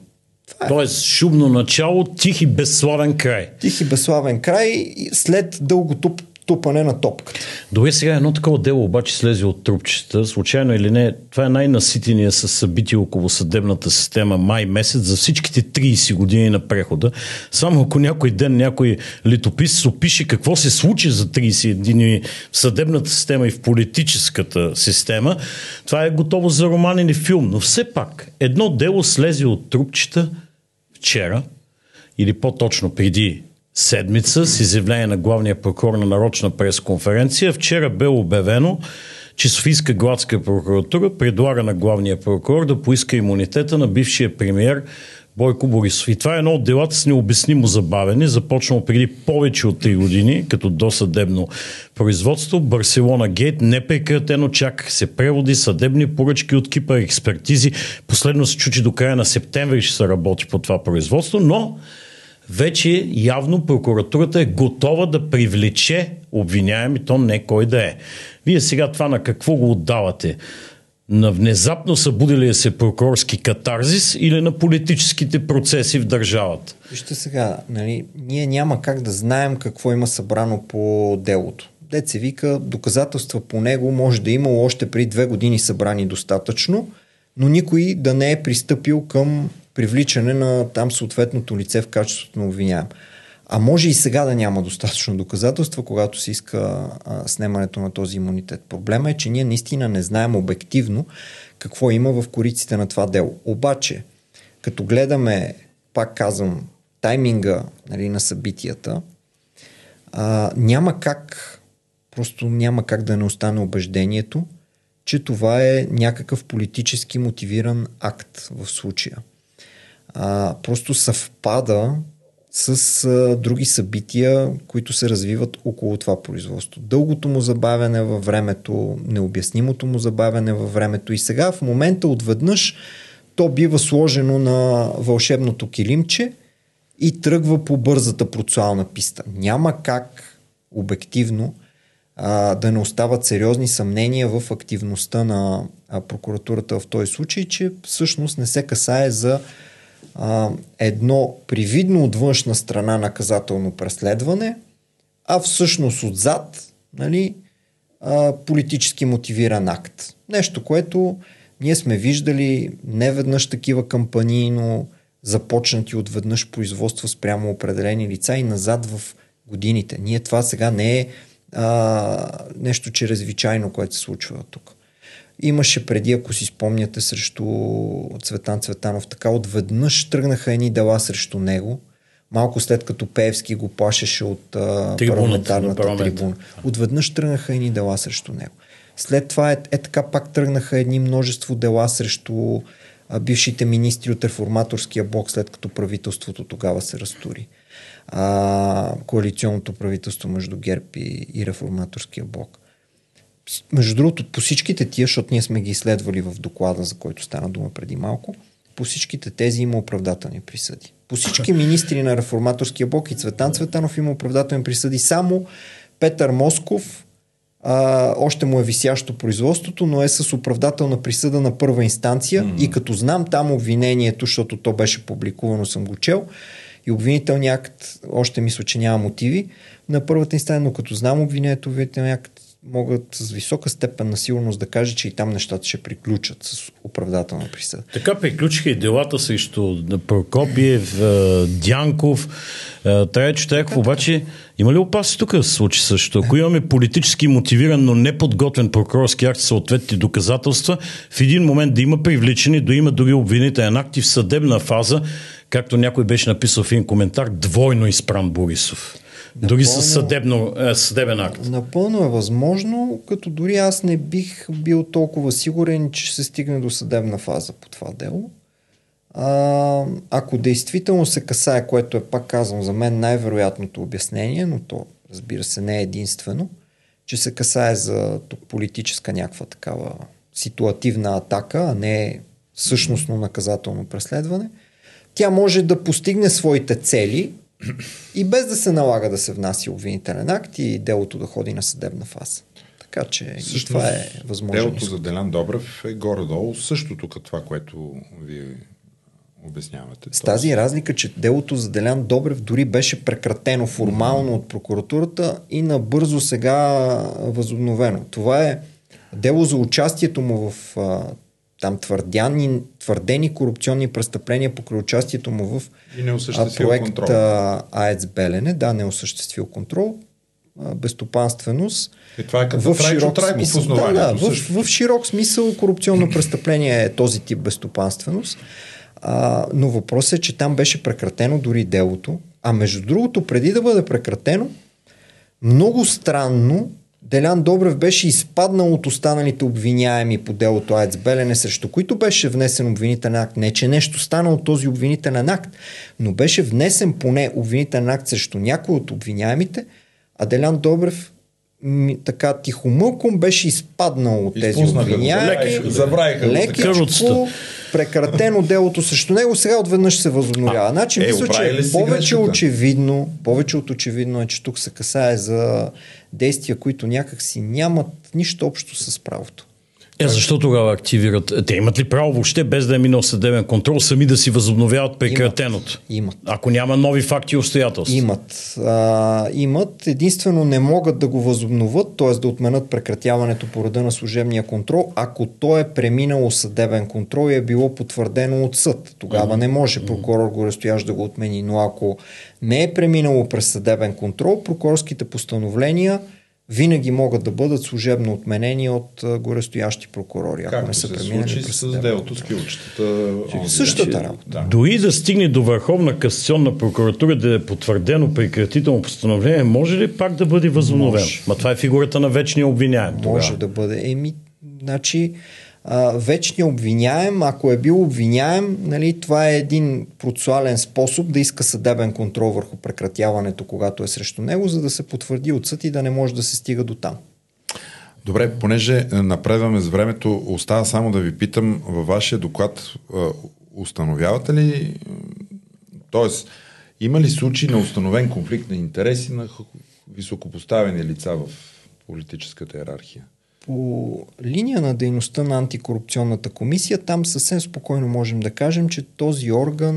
Това е. Тоест шумно начало, тих и безславен край. Тих и безславен край след дълго туп, тупане на топката. Добре, сега едно такова дело обаче слезе от трупчета. Случайно или не, това е най-наситения с събития около съдебната система май месец за всичките 30 години на прехода. Само ако някой ден някой летопис опише какво се случи за 30 години в съдебната система и в политическата система, това е готово за роман или филм. Но все пак, едно дело слезе от трупчета вчера, или по-точно преди седмица с изявление на главния прокурор на нарочна пресконференция. Вчера бе обявено, че Софийска градска прокуратура предлага на главния прокурор да поиска имунитета на бившия премьер Бойко Борисов. И това е едно от делата с необяснимо забавене, започнало преди повече от 3 години, като досъдебно производство. Барселона Гейт непрекратено чак се преводи, съдебни поръчки от Кипър, експертизи. Последно се чучи до края на септември ще се работи по това производство, но вече явно прокуратурата е готова да привлече обвиняем и то не кой да е. Вие сега това на какво го отдавате? на внезапно събудилия се прокурорски катарзис или на политическите процеси в държавата? Вижте сега, нали, ние няма как да знаем какво има събрано по делото. Деце вика, доказателства по него може да има още при две години събрани достатъчно, но никой да не е пристъпил към привличане на там съответното лице в качеството на обвиняем. А може и сега да няма достатъчно доказателства, когато се иска а, снемането на този имунитет. Проблема е, че ние наистина не знаем обективно какво има в кориците на това дело. Обаче, като гледаме, пак казвам, тайминга нали, на събитията, а, няма как, просто няма как да не остане убеждението, че това е някакъв политически мотивиран акт в случая. А, просто съвпада с а, други събития, които се развиват около това производство. Дългото му забавяне във времето, необяснимото му забавяне във времето и сега в момента отведнъж то бива сложено на вълшебното килимче и тръгва по бързата процесуална писта. Няма как обективно а, да не остават сериозни съмнения в активността на а, прокуратурата в този случай, че всъщност не се касае за а, едно привидно от външна страна наказателно преследване, а всъщност отзад нали, а, политически мотивиран акт. Нещо, което ние сме виждали не веднъж такива кампании, но започнати отведнъж производства спрямо определени лица и назад в годините. Ние това сега не е а, нещо чрезвичайно, което се случва тук. Имаше преди, ако си спомняте, срещу Цветан Цветанов, така отведнъж тръгнаха едни дела срещу него, малко след като Пеевски го плашеше от а, парламентарната трибуна. Отведнъж тръгнаха едни дела срещу него. След това е, е така пак тръгнаха едни множество дела срещу а, бившите министри от реформаторския блок, след като правителството тогава се разтури. А, коалиционното правителство между ГЕРБ и, и реформаторския блок между другото, по всичките тия, защото ние сме ги изследвали в доклада, за който стана дума преди малко, по всичките тези има оправдателни присъди. По всички министри на реформаторския блок и Цветан Цветанов има оправдателни присъди. Само Петър Москов а, още му е висящо производството, но е с оправдателна присъда на първа инстанция mm-hmm. и като знам там обвинението, защото то беше публикувано, съм го чел, и обвинителният акт, още мисля, че няма мотиви на първата инстанция, но като знам обвинението, обвинителният акт могат с висока степен на сигурност да кажат, че и там нещата ще приключат с оправдателна присъда. Така приключиха и делата срещу Прокопиев, Дянков, Трая Чутеков, обаче има ли опасност тук да се случи също? Ако имаме политически мотивиран, но неподготвен прокурорски акт, съответни доказателства, в един момент да има привличане, да има дори обвинителен акт и в съдебна фаза, както някой беше написал в един коментар, двойно изпран Борисов. Дори с съдебно, е, съдебен акт. Напълно е възможно, като дори аз не бих бил толкова сигурен, че ще се стигне до съдебна фаза по това дело. А, ако действително се касае, което е пак казвам за мен най-вероятното обяснение, но то разбира се не е единствено, че се касае за политическа някаква такава ситуативна атака, а не същностно наказателно преследване, тя може да постигне своите цели, и без да се налага да се внася обвинителен акт и делото да ходи на съдебна фаза. Така че и това е възможно. Делото за Делян Добрев е горе-долу същото като това, което вие обяснявате. С тази разлика, че делото за Делян Добрев дори беше прекратено формално mm-hmm. от прокуратурата и набързо сега възобновено. Това е дело за участието му в там твърдяни, твърдени корупционни престъпления покрай участието му в проект АЕЦ Белене. Да, не е осъществил контрол. безстопанственост. И това е като в широк трайко смисъл. Да, да, в, в широк смисъл корупционно престъпление е този тип безстопанственост. А, но въпросът е, че там беше прекратено дори делото. А между другото, преди да бъде прекратено, много странно Делян Добрев беше изпаднал от останалите обвиняеми по делото АЕЦ Белене, срещу които беше внесен обвинителен акт. Не, че нещо стана от този обвинителен акт, но беше внесен поне обвинителен акт срещу някой от обвиняемите, а Делян Добрев така тихомълком беше изпаднал от тези обвиняеми. Забравиха лекичко, прекратено делото срещу него, сега отведнъж се възобновява. Значи, е, мисля, че повече очевидно, повече от очевидно е, че тук се касае за действия, които някак си нямат нищо общо с правото. Е, защо тогава активират? Те имат ли право въобще, без да е минал съдебен контрол, сами да си възобновяват прекратеното? Имат. Ако няма нови факти и обстоятелства? Имат. А, имат. Единствено не могат да го възобновят, т.е. да отменят прекратяването по реда на служебния контрол, ако то е преминало съдебен контрол и е било потвърдено от съд. Тогава mm-hmm. не може прокурор го разстоящ да го отмени. Но ако не е преминало през съдебен контрол, прокурорските постановления винаги могат да бъдат служебно отменени от горестоящи прокурори, ако Както не са се случи с делото с килчетата. Същата работа. Да. Дори да стигне до Върховна касационна прокуратура да е потвърдено прекратително постановление, може ли пак да бъде възобновено? Ма това е фигурата на вечния обвиняем. Тогава. Може да бъде. Еми, значи, вечният обвиняем, ако е бил обвиняем, нали, това е един процесуален способ да иска съдебен контрол върху прекратяването, когато е срещу него, за да се потвърди от съд и да не може да се стига до там. Добре, понеже е, напредваме с времето, остава само да ви питам, във вашия доклад е, установявате ли, т.е. има ли случаи на установен конфликт на интереси на високопоставени лица в политическата иерархия? По линия на дейността на антикорупционната комисия, там съвсем спокойно можем да кажем, че този орган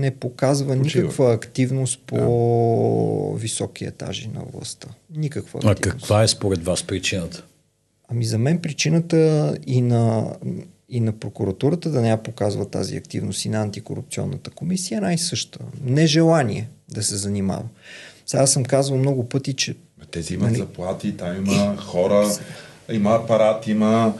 не показва Почива. никаква активност по високи етажи на властта. Никаква А активност. каква е според вас причината? Ами за мен причината и на, и на прокуратурата да не я показва тази активност и на антикорупционната комисия е най-съща. Нежелание да се занимава. Сега съм казвал много пъти, че Тези имат Нали? заплати, там има хора, има апарат, има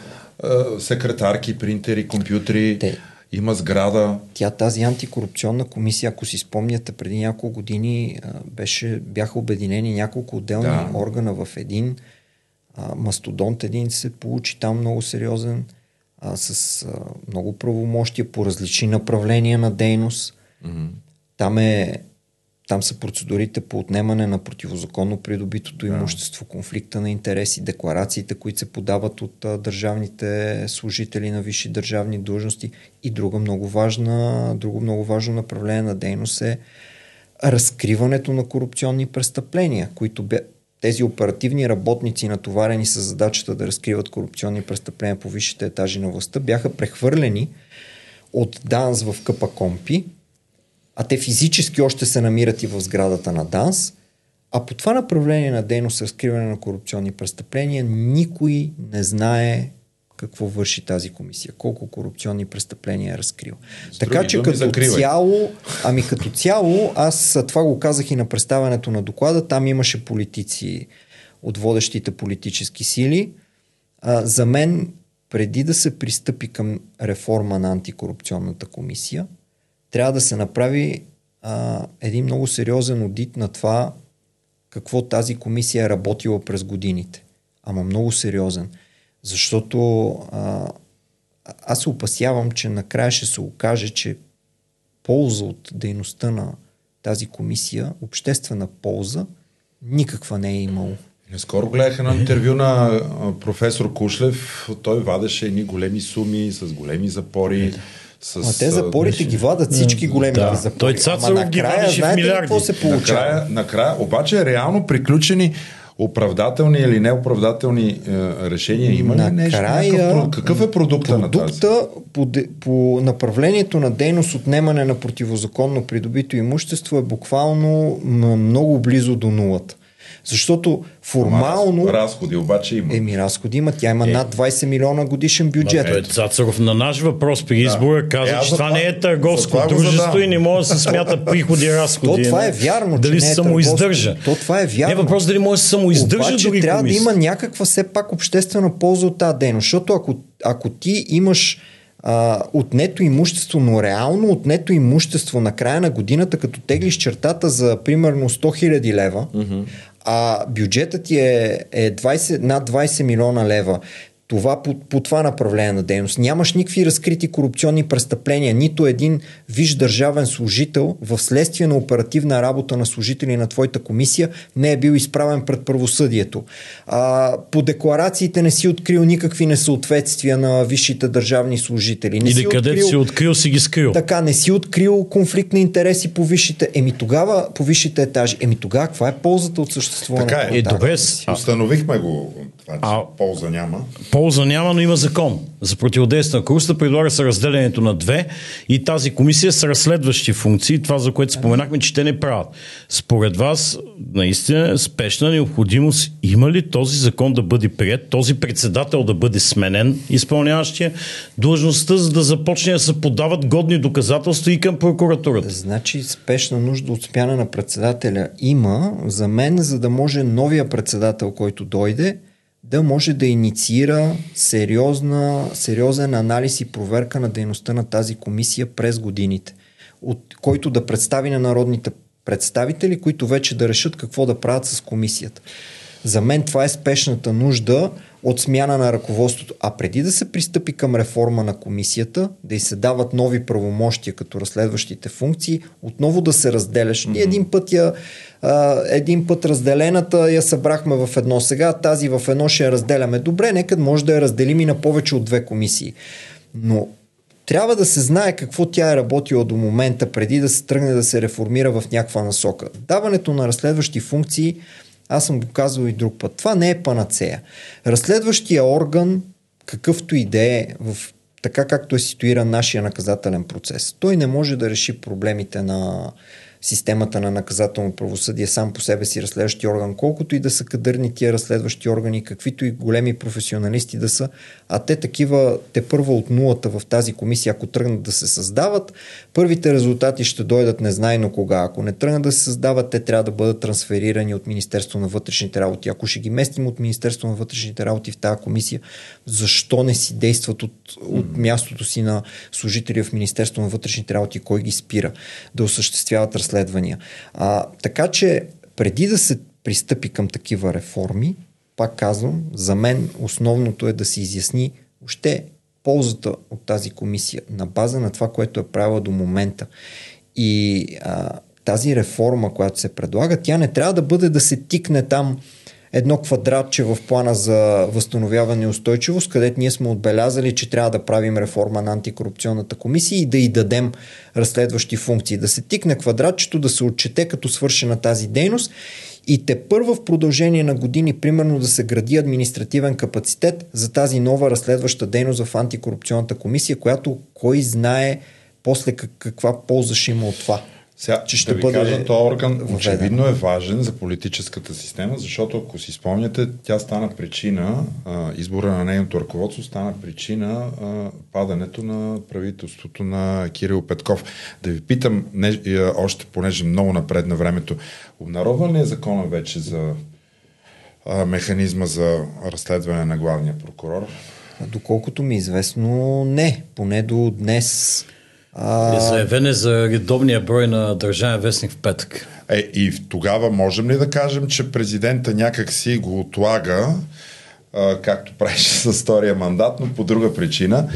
е, секретарки, принтери, компютри, Те- има сграда. тя тази антикорупционна комисия, ако си спомняте, преди няколко години а, беше, бяха обединени няколко отделни Да. органа в един. А, мастодонт един се получи там много сериозен, а, с а, много правомощия по различни направления на дейност. Мгм. Там, е, там са процедурите по отнемане на противозаконно придобитото имущество, конфликта на интереси, декларациите, които се подават от а, държавните служители на висши държавни длъжности. И друга много важна, друго много важно направление на дейност е разкриването на корупционни престъпления, които бе, тези оперативни работници, натоварени с задачата да разкриват корупционни престъпления по висшите етажи на властта, бяха прехвърлени от ДАНС в КПКОМПИ, а те физически още се намират и в сградата на ДАНС, а по това направление на дейност разкриване на корупционни престъпления никой не знае какво върши тази комисия, колко корупционни престъпления е разкрил. С така че като закривай. цяло, ами като цяло, аз това го казах и на представянето на доклада, там имаше политици от водещите политически сили. А, за мен, преди да се пристъпи към реформа на антикорупционната комисия, трябва да се направи а, един много сериозен одит на това какво тази комисия е работила през годините. Ама много сериозен. Защото а, аз се опасявам, че накрая ще се окаже, че полза от дейността на тази комисия, обществена полза, никаква не е имало. Скоро гледах едно интервю на професор Кушлев. Той вадеше едни големи суми с големи запори. С, А те запорите ги вадат всички големи Да. запори. Той Ама Цацаров ги накрая, знаете ли милиарди. какво се получава? Накрая, накрая, обаче реално приключени оправдателни или неоправдателни е, решения има ли нещо? Про- какъв е продукта, на тази? Продукта по, по направлението на дейност отнемане на противозаконно придобито имущество е буквално много близо до нулата. Защото формално... Ама, Разходи обаче има. Еми, разходи има. Тя има над 20 милиона годишен бюджет. Той Цацаров на наш въпрос при избора каза, Е, че това не е търговско затова го дружество и не може да се смята приходи и разходи. То това е вярно, че Дали не се е самоиздържа. То това е вярно. Не е въпрос дали може да се самоиздържа Обаче дори трябва комисия. да има някаква все пак обществена полза от тази дейност. Защото ако, ако ти имаш а, отнето имущество, но реално отнето имущество на края на годината, като теглиш чертата за примерно 100 000 лева, mm-hmm. А бюджетът ти е, е 20, над 20 милиона лева, това по, по това направление на дейност. Нямаш никакви разкрити корупционни престъпления. Нито един виж държавен служител в следствие на оперативна работа на служители на твоята комисия не е бил изправен пред правосъдието. А, по декларациите не си открил никакви несъответствия на висшите държавни служители. Не Или си където открил... си открил, си ги скрил. Така, не си открил конфликт на интереси по висшите. Еми тогава, по висшите етажи. Еми тогава, каква е ползата от съществуването? Така е. Е, добре, Установихме го, че А- полза няма. полза няма, но има закон за противодействие на корупцията. Предлага се разделението на две и тази комисия с разследващи функции, това за което споменахме, че те не правят. Според вас, наистина, спешна необходимост има ли този закон да бъде прият, този председател да бъде сменен, изпълняващия длъжността, за да започне да се подават годни доказателства и към прокуратурата? Значи спешна нужда от смяна на председателя има за мен, за да може новия председател, който дойде, да може да инициира сериозна, сериозен анализ и проверка на дейността на тази комисия през годините, от който да представи на народните представители, които вече да решат какво да правят с комисията. За мен това е спешната нужда от смяна на ръководството. А преди да се пристъпи към реформа на комисията, да й се дават нови правомощия като разследващите функции, отново да се разделяш. Ние един път я а, един път разделената я събрахме в едно сега, тази в едно ще я разделяме. Добре, нека може да я разделим и на повече от две комисии. Но трябва да се знае какво тя е работила до момента, преди да се тръгне да се реформира в някаква насока. Даването на разследващи функции, аз съм го казал и друг път, това не е панацея. Разследващия орган, какъвто и да е, в така както е ситуиран нашия наказателен процес, той не може да реши проблемите на, системата на наказателно правосъдие сам по себе си разследващи орган, колкото и да са кадърни тия разследващи органи, каквито и големи професионалисти да са, а те такива, те първа от нулата в тази комисия, ако тръгнат да се създават, първите резултати ще дойдат незнайно кога. Ако не тръгнат да се създават, те трябва да бъдат трансферирани от Министерство на вътрешните работи. Ако ще ги местим от Министерство на вътрешните работи в тази комисия, защо не си действат от, от мястото си на служители в Министерство на вътрешните работи, кой ги спира да осъществяват разследвания. А, така че преди да се пристъпи към такива реформи, пак казвам, за мен основното е да се изясни още ползата от тази комисия на база на това, което е правила до момента. И а, тази реформа, която се предлага, тя не трябва да бъде да се тикне там едно квадратче в плана за възстановяване и устойчивост, където ние сме отбелязали, че трябва да правим реформа на антикорупционната комисия и да й дадем разследващи функции. Да се тикне квадратчето, да се отчете като свършена тази дейност и те първа в продължение на години, примерно да се гради административен капацитет за тази нова разследваща дейност в антикорупционната комисия, която кой знае после каква полза ще има от това. Сега, че ще да бъде кажа, този орган очевидно е важен за политическата система, защото ако си спомняте, тя стана причина, а, избора на нейното ръководство стана причина а, падането на правителството на Кирил Петков. Да ви питам, не, още понеже много напред на времето, обнародван ли е закона вече за а, механизма за разследване на главния прокурор? Доколкото ми е известно, не. Поне до днес а... Е заявене за редовния брой на Държавен вестник в петък. Е, и тогава можем ли да кажем, че президента някак си го отлага, а, както правеше с втория мандат, но по друга причина,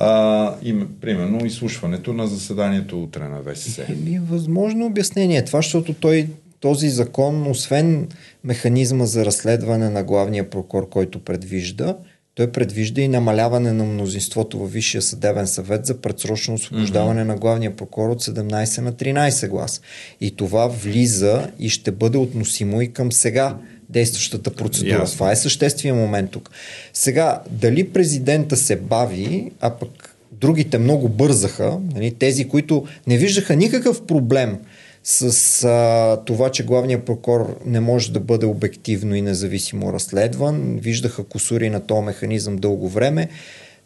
а, им, примерно изслушването на заседанието утре на ВСС? Е, възможно обяснение. Това, защото той този закон, освен механизма за разследване на главния прокурор, който предвижда, той предвижда и намаляване на мнозинството във Висшия съдебен съвет за предсрочно освобождаване mm-hmm. на главния прокурор от 17 на 13 глас. И това влиза и ще бъде относимо и към сега действащата процедура. Ясно. Това е съществия момент тук. Сега, дали президента се бави, а пък другите много бързаха, нали, тези, които не виждаха никакъв проблем с а, това, че главният прокурор не може да бъде обективно и независимо разследван. Виждаха косури на този механизъм дълго време.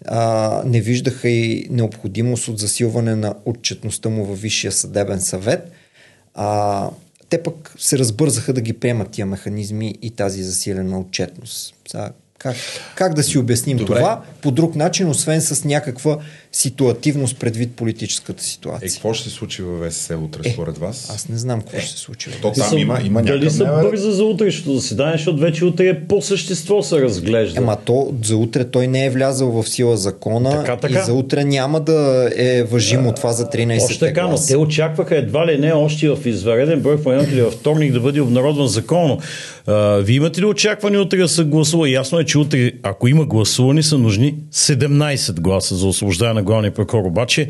А, не виждаха и необходимост от засилване на отчетността му във Висшия съдебен съвет. А, те пък се разбързаха да ги приемат тия механизми и тази засилена отчетност. Сега, как, как да си обясним Добре. това по друг начин, освен с някаква ситуативност предвид политическата ситуация? Е, какво ще се случи във ВСС утре, е, според вас? Аз не знам какво е. ще се случи. То там съм, има, има Дали са бърза за утрешното заседание, защото вече утре е по същество се разглежда. Ема то за утре той не е влязъл в сила закона така, така. и за утре няма да е въжимо това за 13 Още така, но те очакваха едва ли не още в извареден брой в или във вторник да бъде обнародван законно. вие имате ли очакване утре да се гласува? Ясно е, че утре, ако има гласуване, са нужни 17 гласа за освобождане на главния прокурор. Обаче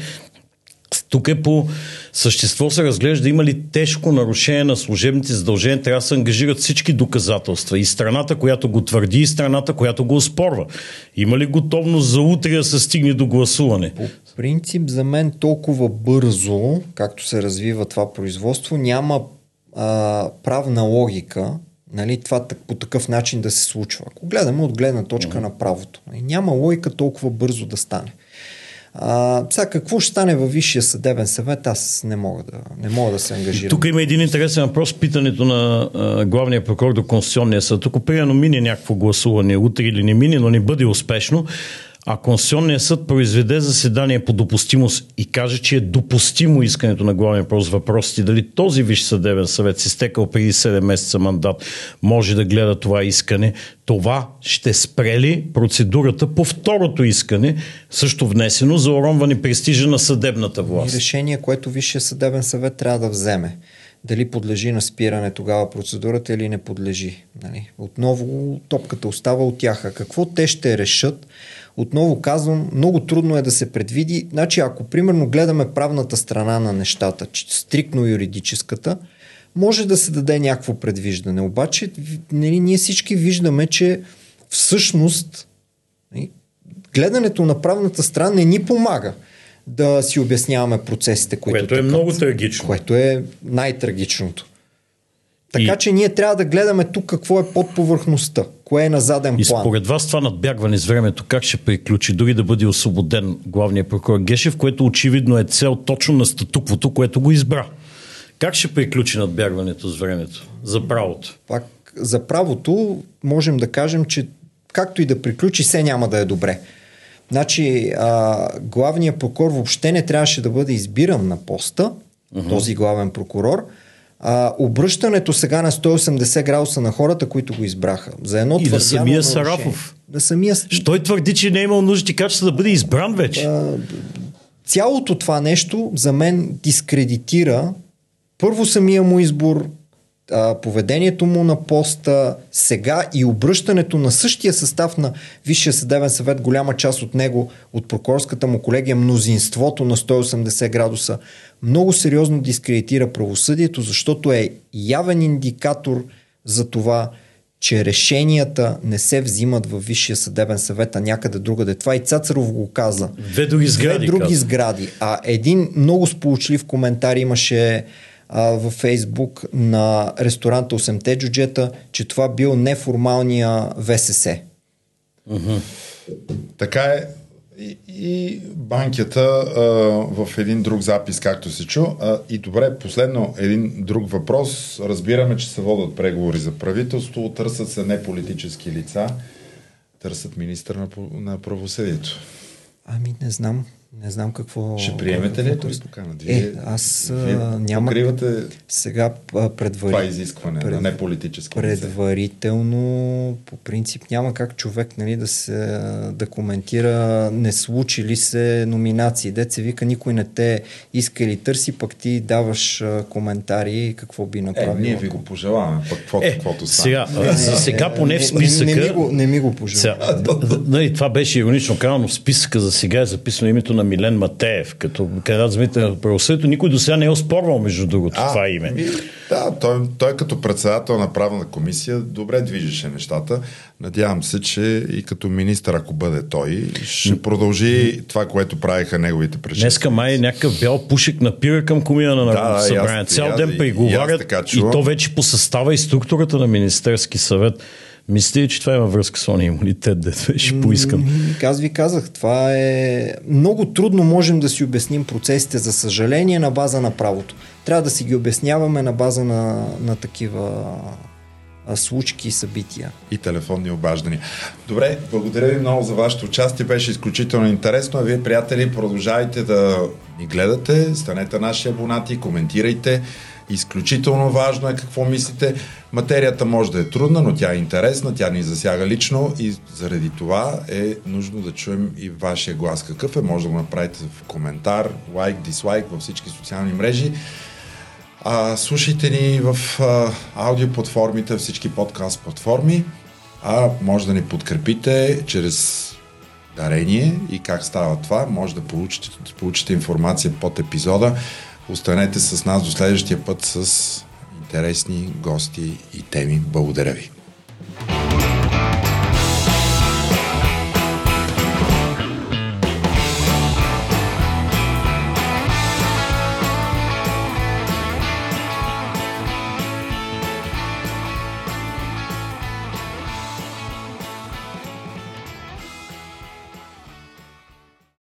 Тук е по същество се разглежда има ли тежко нарушение на служебните задължения, трябва да се ангажират всички доказателства. И страната, която го твърди, и страната, която го оспорва. Има ли готовност за утре да се стигне до гласуване? По принцип, за мен толкова бързо, както се развива това производство, няма а, правна логика нали, това по такъв начин да се случва. Ако гледаме от гледна точка mm-hmm. на правото, нали, няма логика толкова бързо да стане. А, сега какво ще стане във Висшия съдебен съвет, аз не мога да, не мога да се ангажирам. Тук има един интересен въпрос, питането на а, главния прокурор до Конституционния съд. Ако примерно мине някакво гласуване утре или не мине, но не бъде успешно, а Конституционният съд произведе заседание по допустимост и каже, че е допустимо искането на главния въпрос въпросите, дали този Висш съдебен съвет си стекал преди 7 месеца мандат, може да гледа това искане, това ще спре ли процедурата по второто искане, също внесено за уронване престижа на съдебната власт? И решение, което Висшия съдебен съвет трябва да вземе дали подлежи на спиране тогава процедурата или не подлежи. Нали? Отново топката остава от тях. А какво те ще решат? Отново казвам, много трудно е да се предвиди. Значи, ако примерно гледаме правната страна на нещата, стрикно юридическата, може да се даде някакво предвиждане. Обаче, нали, ние всички виждаме, че всъщност нали, гледането на правната страна не ни помага да си обясняваме процесите, които. Което е тъкат, много трагично. Което е най-трагичното. Така и... че ние трябва да гледаме тук какво е под повърхността, кое е на заден план. И според вас това надбягване с времето как ще приключи, дори да бъде освободен главният прокурор Гешев, което очевидно е цел точно на статуквото, което го избра. Как ще приключи надбягването с времето за правото? Пак за правото можем да кажем, че както и да приключи, все няма да е добре. Значи, а, главният прокурор въобще не трябваше да бъде избиран на поста, uh-huh. този главен прокурор, а, обръщането сега на 180 градуса на хората, които го избраха. За едно и на самия Сарафов. На самия... Що той твърди, че не е имал нужда и качество да бъде избран вече? А, цялото това нещо за мен дискредитира първо самия му избор, а, поведението му на поста, сега и обръщането на същия състав на Висшия съдебен съвет, голяма част от него, от прокурорската му колегия, мнозинството на 180 градуса, много сериозно дискредитира правосъдието, защото е явен индикатор за това, че решенията не се взимат във Висшия съдебен съвет, а някъде другаде. Това и Цацаров го каза. Две други сгради. Две други сгради. А един много сполучлив коментар имаше а, във Фейсбук на ресторанта 8-те джуджета, че това бил неформалния ВСС. Uh-huh. Така е. И, и банкята а, в един друг запис, както се чу. А, и добре, последно един друг въпрос. Разбираме, че се водят преговори за правителство, търсят се не политически лица, търсят министър на, на правосъдието. Ами не знам. Не знам какво. Ще приемете ли е покана? Вие, е, аз вие няма. Покривате сега предварително. Това изискване пред, на не политически. Предварително, по принцип, няма как човек нали, да, се, да коментира не случи ли се номинации. Деца вика, никой не те иска или търси, пък ти даваш коментари какво би направил. Е, ние ви го пожелаваме, пък каквото, е, каквото стане. Сега, не, не, за сега поне в списъка. Не, не, не, ми, го, не ми го пожелавам. Нали, това беше иронично казано. В списъка за сега е записано името на Милен Матеев, като кандидат за на правосъдието. Никой до сега не е оспорвал, между другото, а, това име. Ми, да, той, той като председател на правна комисия добре движеше нещата. Надявам се, че и като министър, ако бъде той, ще продължи това, което правиха неговите предшественици. Днеска май някакъв бял пушек напира към комина на Народното да, събрание. Цял ден преговарят и, и, и то вече по състава и структурата на Министерски съвет Мислите че това има връзка с ония имунитет, да беше поискан? Аз ви казах, това е... Много трудно можем да си обясним процесите, за съжаление, на база на правото. Трябва да си ги обясняваме на база на, на такива случки и събития. И телефонни обаждания. Добре, благодаря ви много за вашето участие. Беше изключително интересно. А вие, приятели, продължавайте да ни гледате, станете наши абонати, коментирайте. Изключително важно е какво мислите. Материята може да е трудна, но тя е интересна, тя ни засяга лично и заради това е нужно да чуем и вашия глас. Какъв е? Може да го направите в коментар, лайк, дислайк във всички социални мрежи. А, слушайте ни в а, аудиоплатформите, всички подкаст платформи, а може да ни подкрепите чрез дарение и как става това. Може да получите, да получите информация под епизода. Останете с нас до следващия път с интересни гости и теми. Благодаря ви! thank you